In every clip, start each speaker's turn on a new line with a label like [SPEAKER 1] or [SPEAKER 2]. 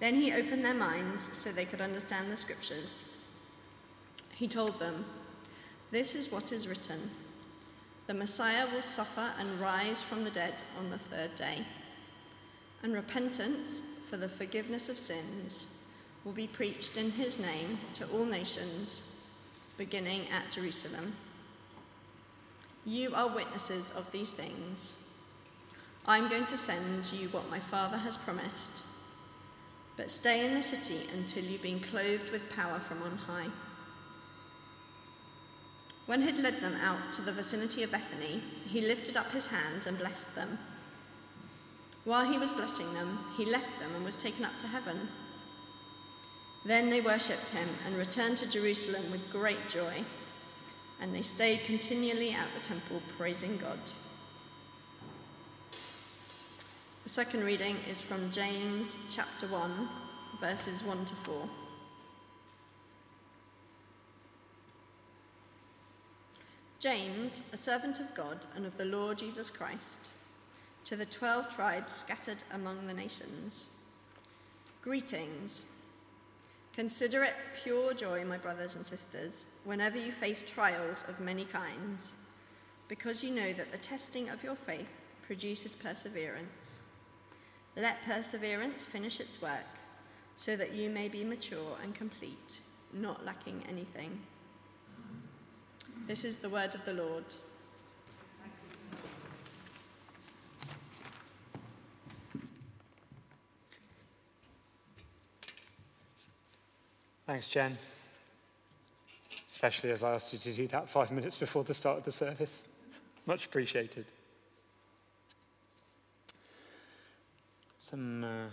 [SPEAKER 1] Then he opened their minds so they could understand the scriptures. He told them, This is what is written the Messiah will suffer and rise from the dead on the third day and repentance for the forgiveness of sins will be preached in his name to all nations, beginning at Jerusalem. You are witnesses of these things. I'm going to send you what my Father has promised, but stay in the city until you've been clothed with power from on high. When he'd led them out to the vicinity of Bethany, he lifted up his hands and blessed them. While he was blessing them, he left them and was taken up to heaven. Then they worshipped him and returned to Jerusalem with great joy, and they stayed continually at the temple praising God. The second reading is from James chapter 1, verses 1 to 4. James, a servant of God and of the Lord Jesus Christ to the twelve tribes scattered among the nations. Greetings. Consider it pure joy, my brothers and sisters, whenever you face trials of many kinds, because you know that the testing of your faith produces perseverance. Let perseverance finish its work, so that you may be mature and complete, not lacking anything. This is the word of the Lord.
[SPEAKER 2] Thanks, Jen. Especially as I asked you to do that five minutes before the start of the service. Much appreciated. Some uh,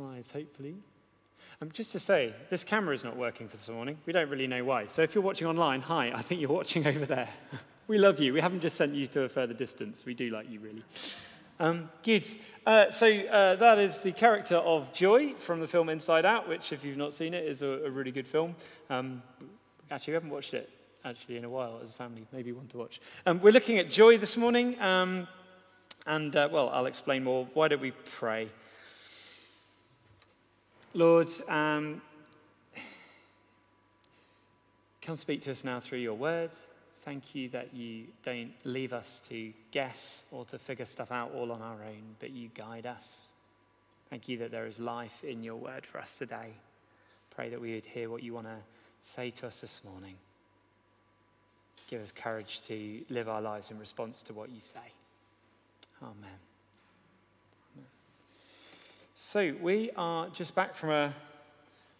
[SPEAKER 2] slides, hopefully. Um, just to say, this camera is not working for this morning. We don't really know why. So if you're watching online, hi, I think you're watching over there. we love you. We haven't just sent you to a further distance. We do like you, really. Um, good. Uh, so uh, that is the character of Joy from the film Inside Out, which, if you've not seen it, is a, a really good film. Um, actually, we haven't watched it actually in a while as a family. Maybe one to watch. Um, we're looking at Joy this morning, um, and uh, well, I'll explain more. Why don't we pray? Lord, um, come speak to us now through your word. Thank you that you don't leave us to guess or to figure stuff out all on our own, but you guide us. Thank you that there is life in your word for us today. Pray that we would hear what you want to say to us this morning. Give us courage to live our lives in response to what you say. Amen. Amen. So, we are just back from a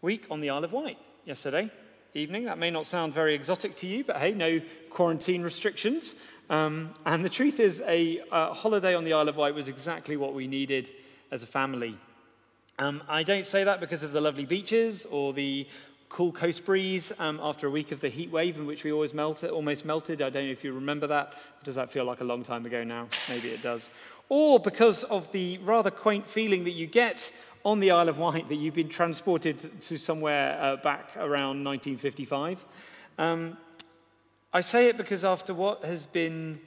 [SPEAKER 2] week on the Isle of Wight yesterday evening. That may not sound very exotic to you, but hey, no quarantine restrictions. Um, and the truth is, a uh, holiday on the Isle of Wight was exactly what we needed as a family. Um, I don't say that because of the lovely beaches or the cool coast breeze um, after a week of the heat wave in which we always melted, almost melted. I don't know if you remember that. Does that feel like a long time ago now? Maybe it does. Or because of the rather quaint feeling that you get on the Isle of Wight that you've been transported to somewhere uh, back around 1955. Um, I say it because after what has been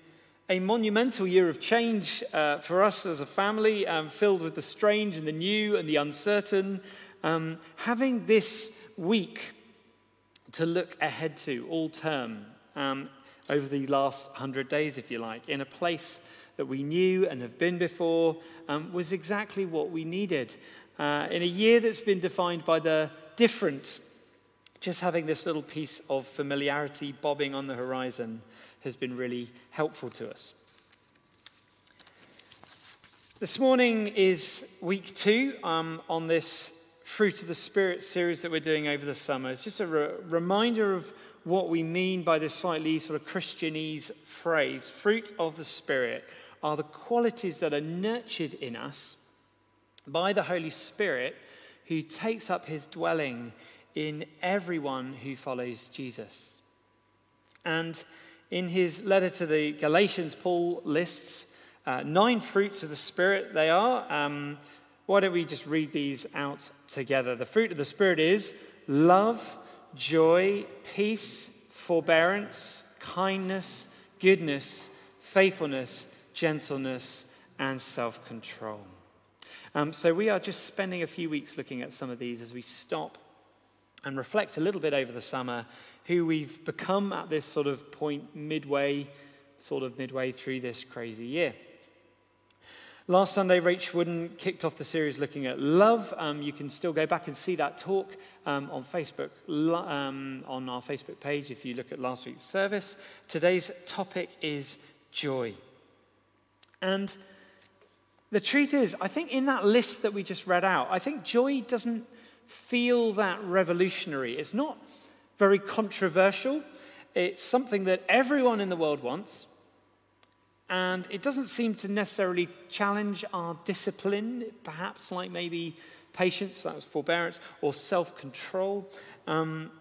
[SPEAKER 2] a monumental year of change uh, for us as a family, um, filled with the strange and the new and the uncertain, um, having this week to look ahead to all term um, over the last 100 days, if you like, in a place that we knew and have been before um, was exactly what we needed. Uh, in a year that's been defined by the difference, just having this little piece of familiarity bobbing on the horizon has been really helpful to us. This morning is week two um, on this Fruit of the Spirit series that we're doing over the summer. It's just a re- reminder of what we mean by this slightly sort of Christianese phrase. Fruit of the Spirit are the qualities that are nurtured in us by the Holy Spirit who takes up his dwelling in everyone who follows Jesus. And in his letter to the Galatians, Paul lists uh, nine fruits of the Spirit, they are. Um, why don't we just read these out together? The fruit of the Spirit is love, joy, peace, forbearance, kindness, goodness, faithfulness, gentleness, and self control. Um, so, we are just spending a few weeks looking at some of these as we stop and reflect a little bit over the summer who we've become at this sort of point midway, sort of midway through this crazy year. Last Sunday, Rach Wooden kicked off the series looking at love. Um, you can still go back and see that talk um, on Facebook, um, on our Facebook page if you look at last week's service. Today's topic is joy. And the truth is, I think in that list that we just read out, I think joy doesn't feel that revolutionary. It's not very controversial. It's something that everyone in the world wants. And it doesn't seem to necessarily challenge our discipline, perhaps like maybe patience, that was forbearance, or self control. Um,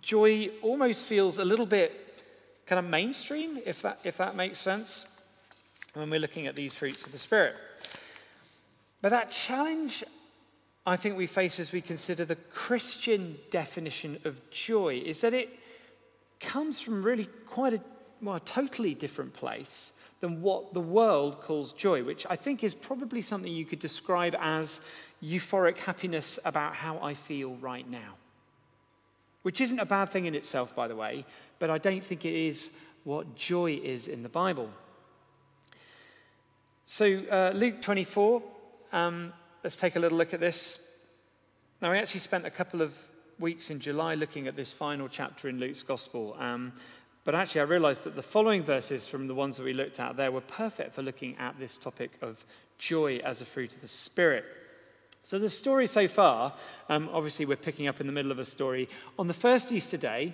[SPEAKER 2] joy almost feels a little bit kind of mainstream, if that, if that makes sense, when we're looking at these fruits of the Spirit. But that challenge, I think, we face as we consider the Christian definition of joy is that it comes from really quite a, well, a totally different place than what the world calls joy, which I think is probably something you could describe as euphoric happiness about how I feel right now. Which isn't a bad thing in itself, by the way, but I don't think it is what joy is in the Bible. So, uh, Luke 24, um, let's take a little look at this. Now, we actually spent a couple of weeks in July looking at this final chapter in Luke's Gospel. Um, but actually, I realized that the following verses from the ones that we looked at there were perfect for looking at this topic of joy as a fruit of the Spirit. So, the story so far, um, obviously, we're picking up in the middle of a story. On the first Easter day,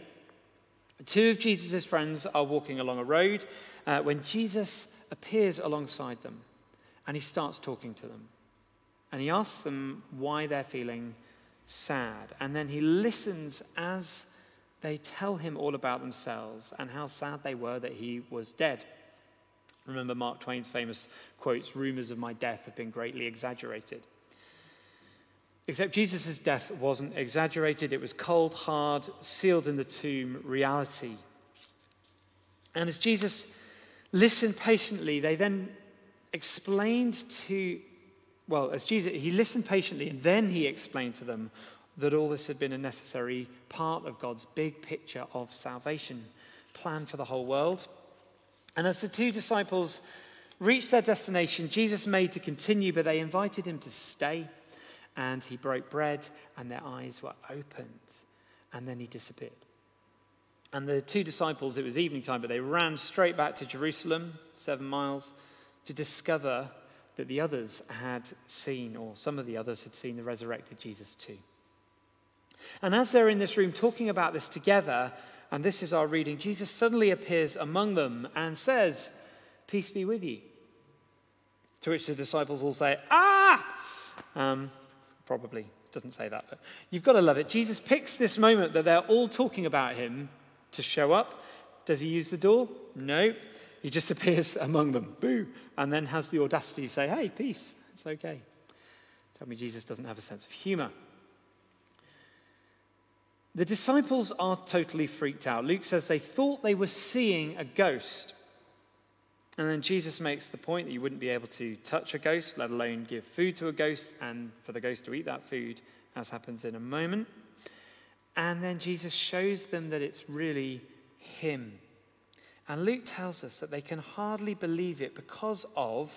[SPEAKER 2] two of Jesus' friends are walking along a road uh, when Jesus appears alongside them and he starts talking to them. And he asks them why they're feeling sad. And then he listens as they tell him all about themselves and how sad they were that he was dead. Remember Mark Twain's famous quotes rumors of my death have been greatly exaggerated. Except Jesus' death wasn't exaggerated, it was cold, hard, sealed in the tomb reality. And as Jesus listened patiently, they then explained to, well, as Jesus, he listened patiently and then he explained to them that all this had been a necessary part of God's big picture of salvation, plan for the whole world. And as the two disciples reached their destination, Jesus made to continue, but they invited him to stay. And he broke bread, and their eyes were opened. And then he disappeared. And the two disciples, it was evening time, but they ran straight back to Jerusalem, seven miles, to discover that the others had seen, or some of the others had seen, the resurrected Jesus too. And as they're in this room talking about this together, and this is our reading, Jesus suddenly appears among them and says, Peace be with you. To which the disciples all say, Ah! Um, probably doesn't say that, but you've got to love it. Jesus picks this moment that they're all talking about him to show up. Does he use the door? No. He just appears among them, boo, and then has the audacity to say, Hey, peace, it's okay. Tell me Jesus doesn't have a sense of humor. The disciples are totally freaked out. Luke says they thought they were seeing a ghost. And then Jesus makes the point that you wouldn't be able to touch a ghost, let alone give food to a ghost, and for the ghost to eat that food, as happens in a moment. And then Jesus shows them that it's really Him. And Luke tells us that they can hardly believe it because of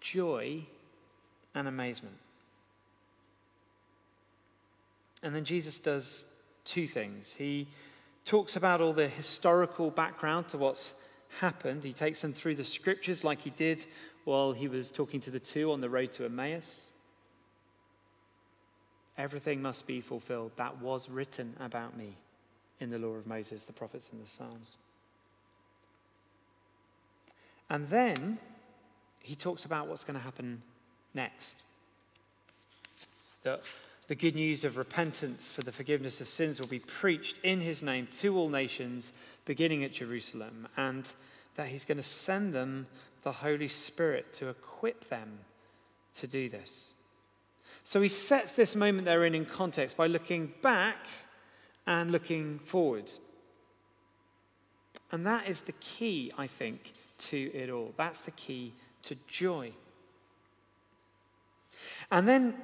[SPEAKER 2] joy and amazement. And then Jesus does two things. He talks about all the historical background to what's happened. He takes them through the scriptures like he did while he was talking to the two on the road to Emmaus. Everything must be fulfilled that was written about me in the law of Moses, the prophets, and the Psalms. And then he talks about what's going to happen next. that the good news of repentance for the forgiveness of sins will be preached in his name to all nations, beginning at Jerusalem, and that he's going to send them the Holy Spirit to equip them to do this. So he sets this moment they're in in context by looking back and looking forward. And that is the key, I think, to it all. That's the key to joy. And then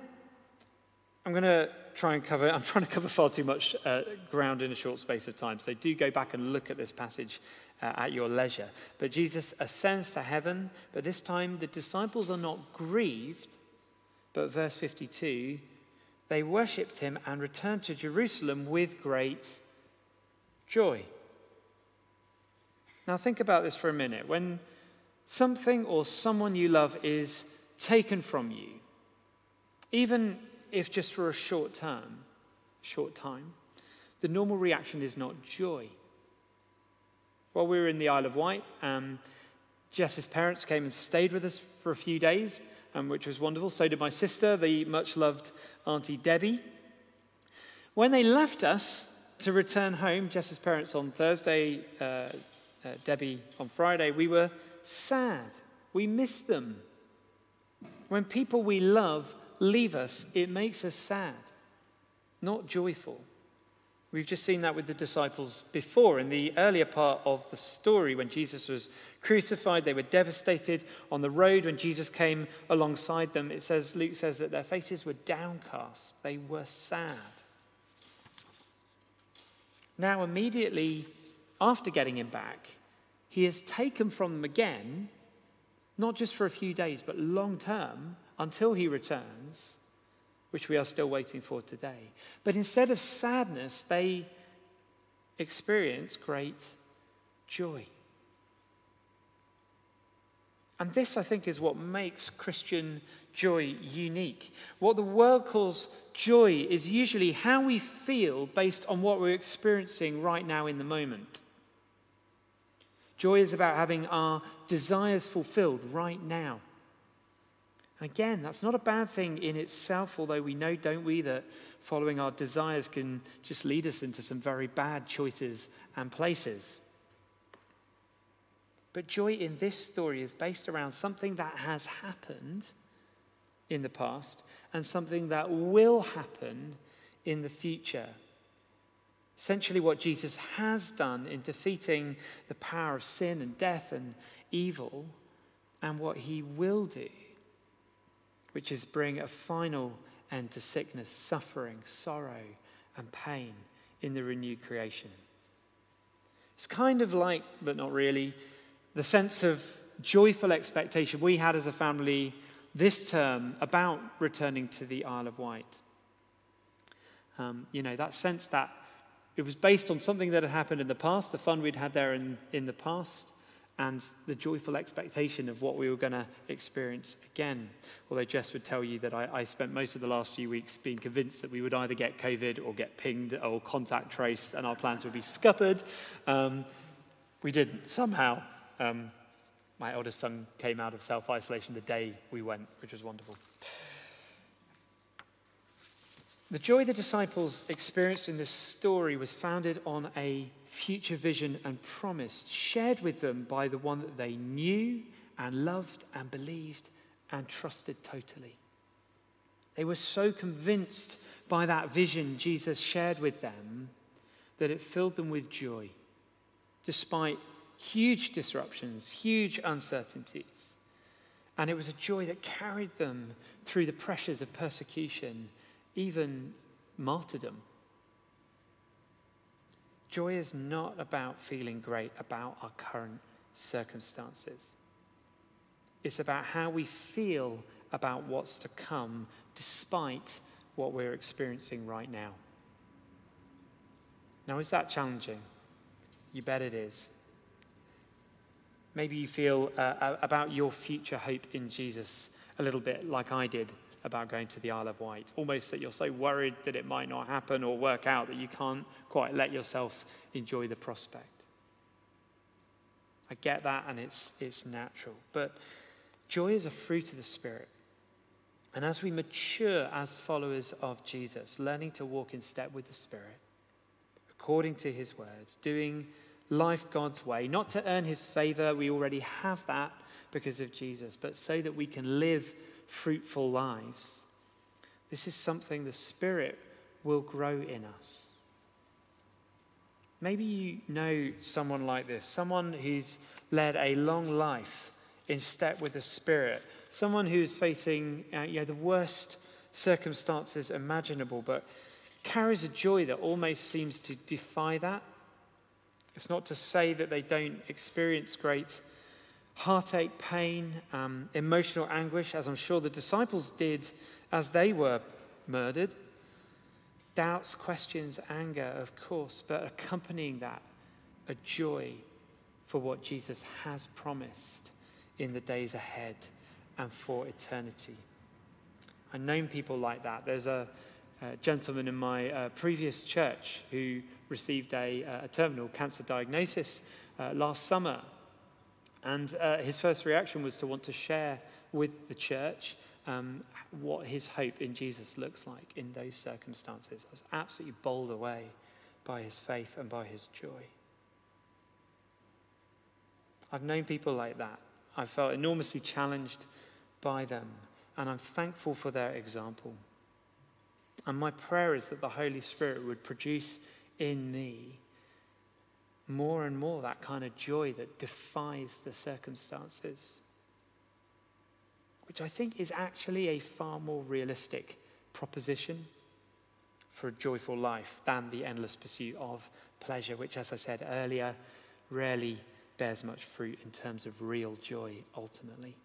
[SPEAKER 2] I'm going to try and cover, I'm trying to cover far too much uh, ground in a short space of time. So do go back and look at this passage uh, at your leisure. But Jesus ascends to heaven, but this time the disciples are not grieved. But verse 52 they worshipped him and returned to Jerusalem with great joy. Now, think about this for a minute. When something or someone you love is taken from you, even if just for a short term, short time, the normal reaction is not joy. While we were in the Isle of Wight, um, Jess's parents came and stayed with us for a few days, um, which was wonderful. So did my sister, the much loved Auntie Debbie. When they left us to return home, Jess's parents on Thursday, uh, uh, Debbie on Friday, we were sad. We missed them. When people we love leave us, it makes us sad, not joyful. We've just seen that with the disciples before. In the earlier part of the story, when Jesus was crucified, they were devastated. On the road, when Jesus came alongside them, it says, Luke says that their faces were downcast, they were sad. Now, immediately after getting him back, he is taken from them again, not just for a few days, but long term, until he returns, which we are still waiting for today. But instead of sadness, they experience great joy. And this, I think, is what makes Christian joy unique. What the world calls joy is usually how we feel based on what we're experiencing right now in the moment. Joy is about having our desires fulfilled right now. Again, that's not a bad thing in itself, although we know, don't we, that following our desires can just lead us into some very bad choices and places. But joy in this story is based around something that has happened in the past and something that will happen in the future. Essentially, what Jesus has done in defeating the power of sin and death and evil, and what he will do which is bring a final end to sickness, suffering, sorrow, and pain in the renewed creation. It's kind of like, but not really, the sense of joyful expectation we had as a family this term about returning to the Isle of Wight. Um, you know, that sense that it was based on something that had happened in the past, the fun we'd had there in, in the past, and the joyful expectation of what we were going to experience again. Although Jess would tell you that I, I, spent most of the last few weeks being convinced that we would either get COVID or get pinged or contact traced and our plans would be scuppered. Um, we didn't. Somehow, um, my eldest son came out of self isolation the day we went, which was wonderful. The joy the disciples experienced in this story was founded on a future vision and promise shared with them by the one that they knew and loved and believed and trusted totally. They were so convinced by that vision Jesus shared with them that it filled them with joy, despite huge disruptions, huge uncertainties. And it was a joy that carried them through the pressures of persecution even martyrdom. Joy is not about feeling great about our current circumstances. It's about how we feel about what's to come despite what we're experiencing right now. Now, is that challenging? You bet it is. Maybe you feel uh, about your future hope in Jesus a little bit like I did about going to the Isle of Wight. Almost that you're so worried that it might not happen or work out that you can't quite let yourself enjoy the prospect. I get that and it's, it's natural. But joy is a fruit of the Spirit. And as we mature as followers of Jesus, learning to walk in step with the Spirit, according to his words, doing life God's way, not to earn his favor, we already have that because of Jesus, but so that we can live fruitful lives. This is something the Spirit will grow in us. Maybe you know someone like this, someone who's led a long life in step with the Spirit, someone who's facing uh, you know, the worst circumstances imaginable, but carries a joy that almost seems to defy that. It's not to say that they don't experience great heartache, pain, um, emotional anguish, as I'm sure the disciples did as they were murdered. Doubts, questions, anger, of course, but accompanying that, a joy for what Jesus has promised in the days ahead and for eternity. I've known people like that. There's a, a gentleman in my uh, previous church who received a, a terminal cancer diagnosis uh, last summer. And uh, his first reaction was to want to share with the church um, what his hope in Jesus looks like in those circumstances. I was absolutely bowled away by his faith and by his joy. I've known people like that. I felt enormously challenged by them, and I'm thankful for their example. And my prayer is that the Holy Spirit would produce in me more and more that kind of joy that defies the circumstances, which I think is actually a far more realistic proposition for a joyful life than the endless pursuit of pleasure, which, as I said earlier, rarely bears much fruit in terms of real joy ultimately.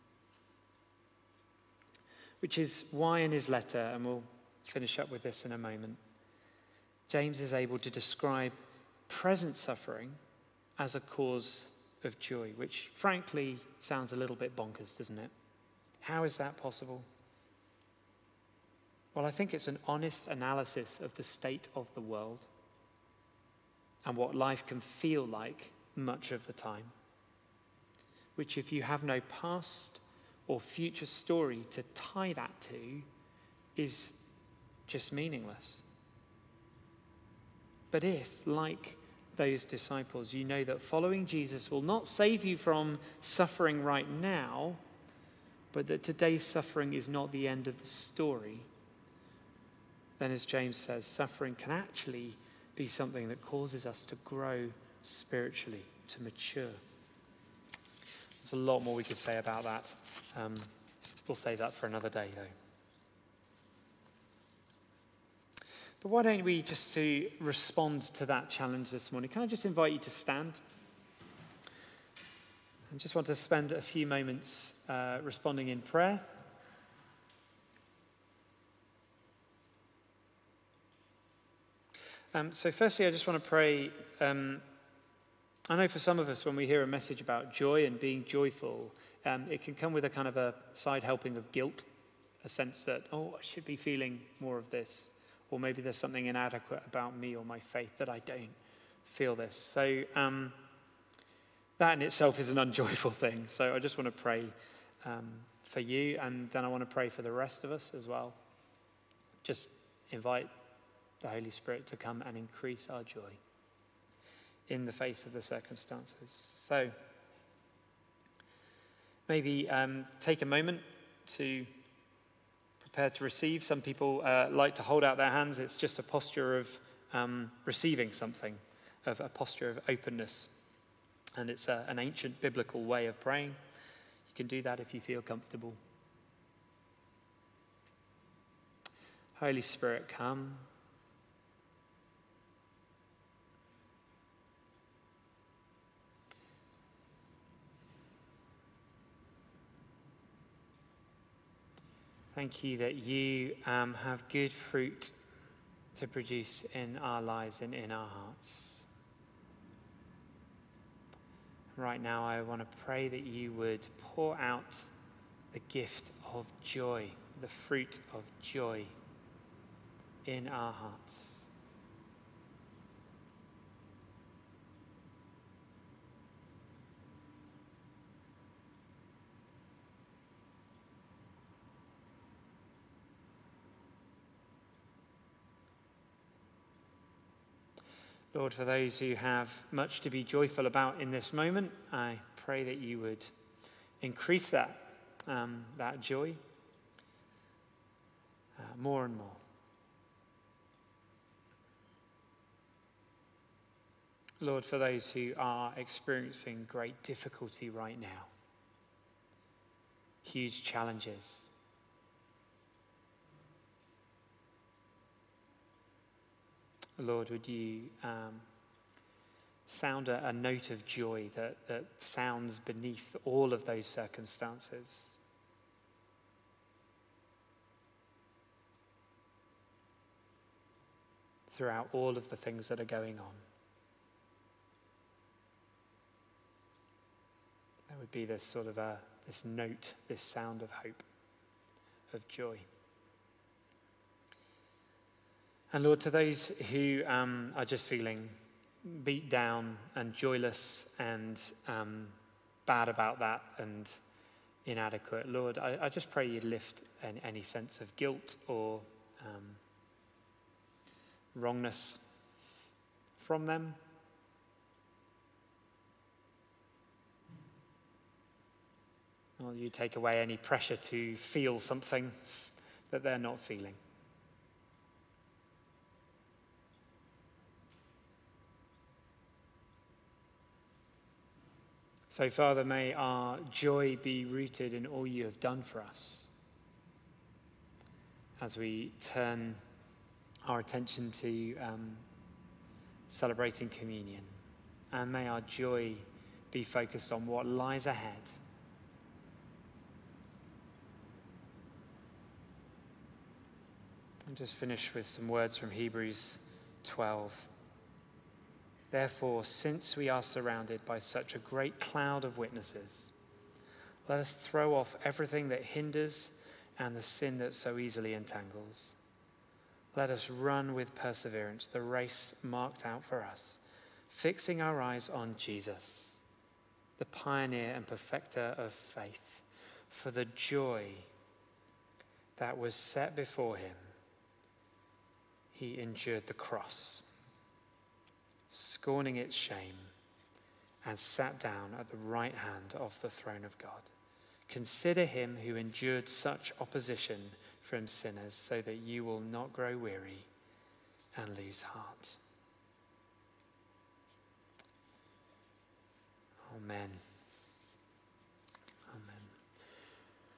[SPEAKER 2] Which is why, in his letter, and we'll finish up with this in a moment, James is able to describe present suffering as a cause of joy, which frankly sounds a little bit bonkers, doesn't it? How is that possible? Well, I think it's an honest analysis of the state of the world and what life can feel like much of the time. Which, if you have no past or future story to tie that to, is just meaningless. But if, like those disciples, you know that following Jesus will not save you from suffering right now, but that today's suffering is not the end of the story, then, as James says, suffering can actually be something that causes us to grow spiritually, to mature. There's a lot more we could say about that. Um, we'll save that for another day, though. But why don't we, just to respond to that challenge this morning, can I just invite you to stand? I just want to spend a few moments uh, responding in prayer. Um, so, firstly, I just want to pray. Um, I know for some of us, when we hear a message about joy and being joyful, um, it can come with a kind of a side helping of guilt, a sense that, oh, I should be feeling more of this or maybe there's something inadequate about me or my faith that I don't feel this. So um, that in itself is an unjoyful thing. So I just want to pray um, for you, and then I want to pray for the rest of us as well. Just invite the Holy Spirit to come and increase our joy in the face of the circumstances. So maybe um, take a moment to prepared to receive. Some people uh, like to hold out their hands. It's just a posture of um, receiving something, of a posture of openness. And it's a, uh, an ancient biblical way of praying. You can do that if you feel comfortable. Holy Spirit, come. Thank you that you um, have good fruit to produce in our lives and in our hearts. Right now, I want to pray that you would pour out the gift of joy, the fruit of joy in our hearts. Lord, for those who have much to be joyful about in this moment, I pray that you would increase that, um, that joy uh, more and more. Lord, for those who are experiencing great difficulty right now, huge challenges. Lord, would you um, sound a, a note of joy that, that sounds beneath all of those circumstances? Throughout all of the things that are going on. There would be this sort of a, this note, this sound of hope, of joy. And Lord, to those who um, are just feeling beat down and joyless and um, bad about that and inadequate, Lord, I, I just pray you'd lift any, sense of guilt or um, wrongness from them. Or you take away any pressure to feel something that they're not feeling. So, Father, may our joy be rooted in all you have done for us as we turn our attention to um, celebrating communion. And may our joy be focused on what lies ahead. And just finish with some words from Hebrews 12. Therefore, since we are surrounded by such a great cloud of witnesses, let us throw off everything that hinders and the sin that so easily entangles. Let us run with perseverance the race marked out for us, fixing our eyes on Jesus, the pioneer and perfecter of faith, for the joy that was set before him. He endured the cross scorning its shame, and sat down at the right hand of the throne of God. Consider him who endured such opposition from sinners, so that you will not grow weary and lose heart. Amen.